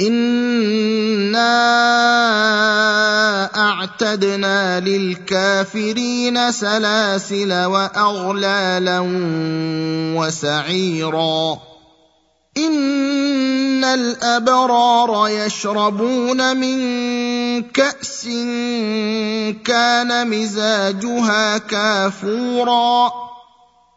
انا اعتدنا للكافرين سلاسل واغلالا وسعيرا ان الابرار يشربون من كاس كان مزاجها كافورا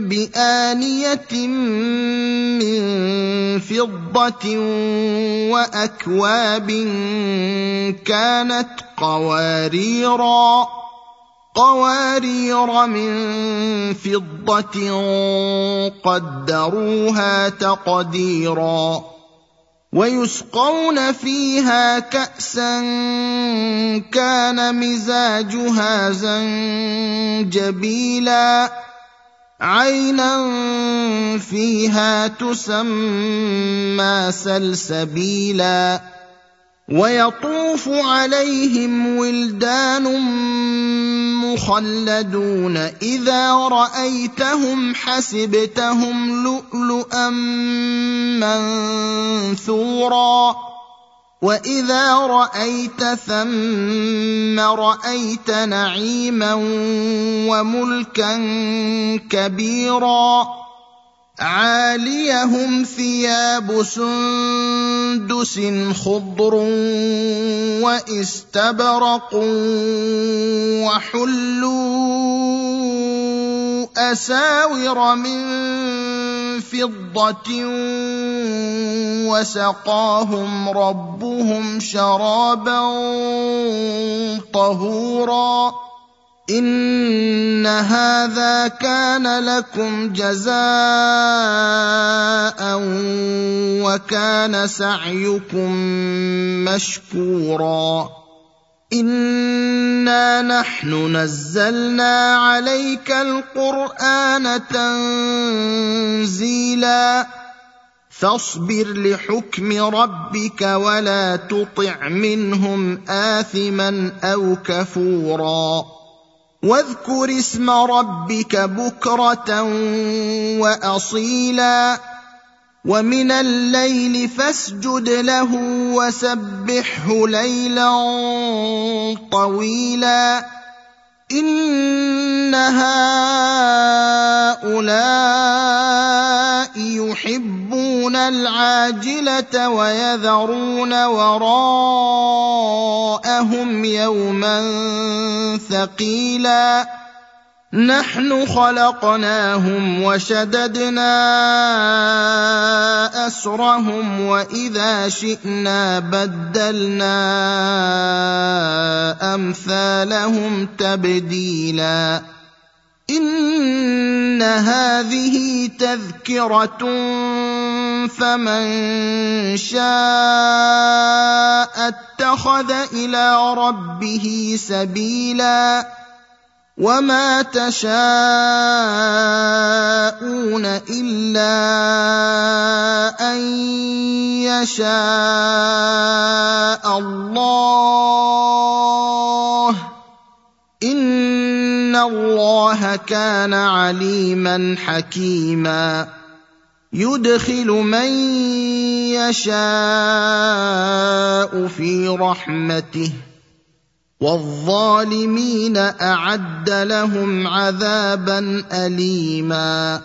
بآنية من فضة وأكواب كانت قواريرا قوارير من فضة قدروها تقديرا ويسقون فيها كأسا كان مزاجها زنجبيلا. عينا فيها تسمى سلسبيلا ويطوف عليهم ولدان مخلدون إذا رأيتهم حسبتهم لؤلؤا منثورا واذا رايت ثم رايت نعيما وملكا كبيرا عاليهم ثياب سندس خضر واستبرق وحلوا اساور من فضه وسقاهم ربهم شرابا طهورا. إن هذا كان لكم جزاء وكان سعيكم مشكورا. إنا نحن نزلنا عليك القرآن تنزيلا. فاصبر لحكم ربك ولا تطع منهم آثما أو كفورا. واذكر اسم ربك بكرة وأصيلا. ومن الليل فاسجد له وسبحه ليلا طويلا. إن هؤلاء يحبون العاجلة ويذرون وراءهم يوما ثقيلا. نحن خلقناهم وشددنا أسرهم وإذا شئنا بدلنا أمثالهم تبديلا. إن هذه تذكرة فمن شاء اتخذ إلى ربه سبيلا وما تشاءون الا ان يشاء الله ان الله كان عليما حكيما يدخل من يشاء في رحمته والظالمين اعد لهم عذابا اليما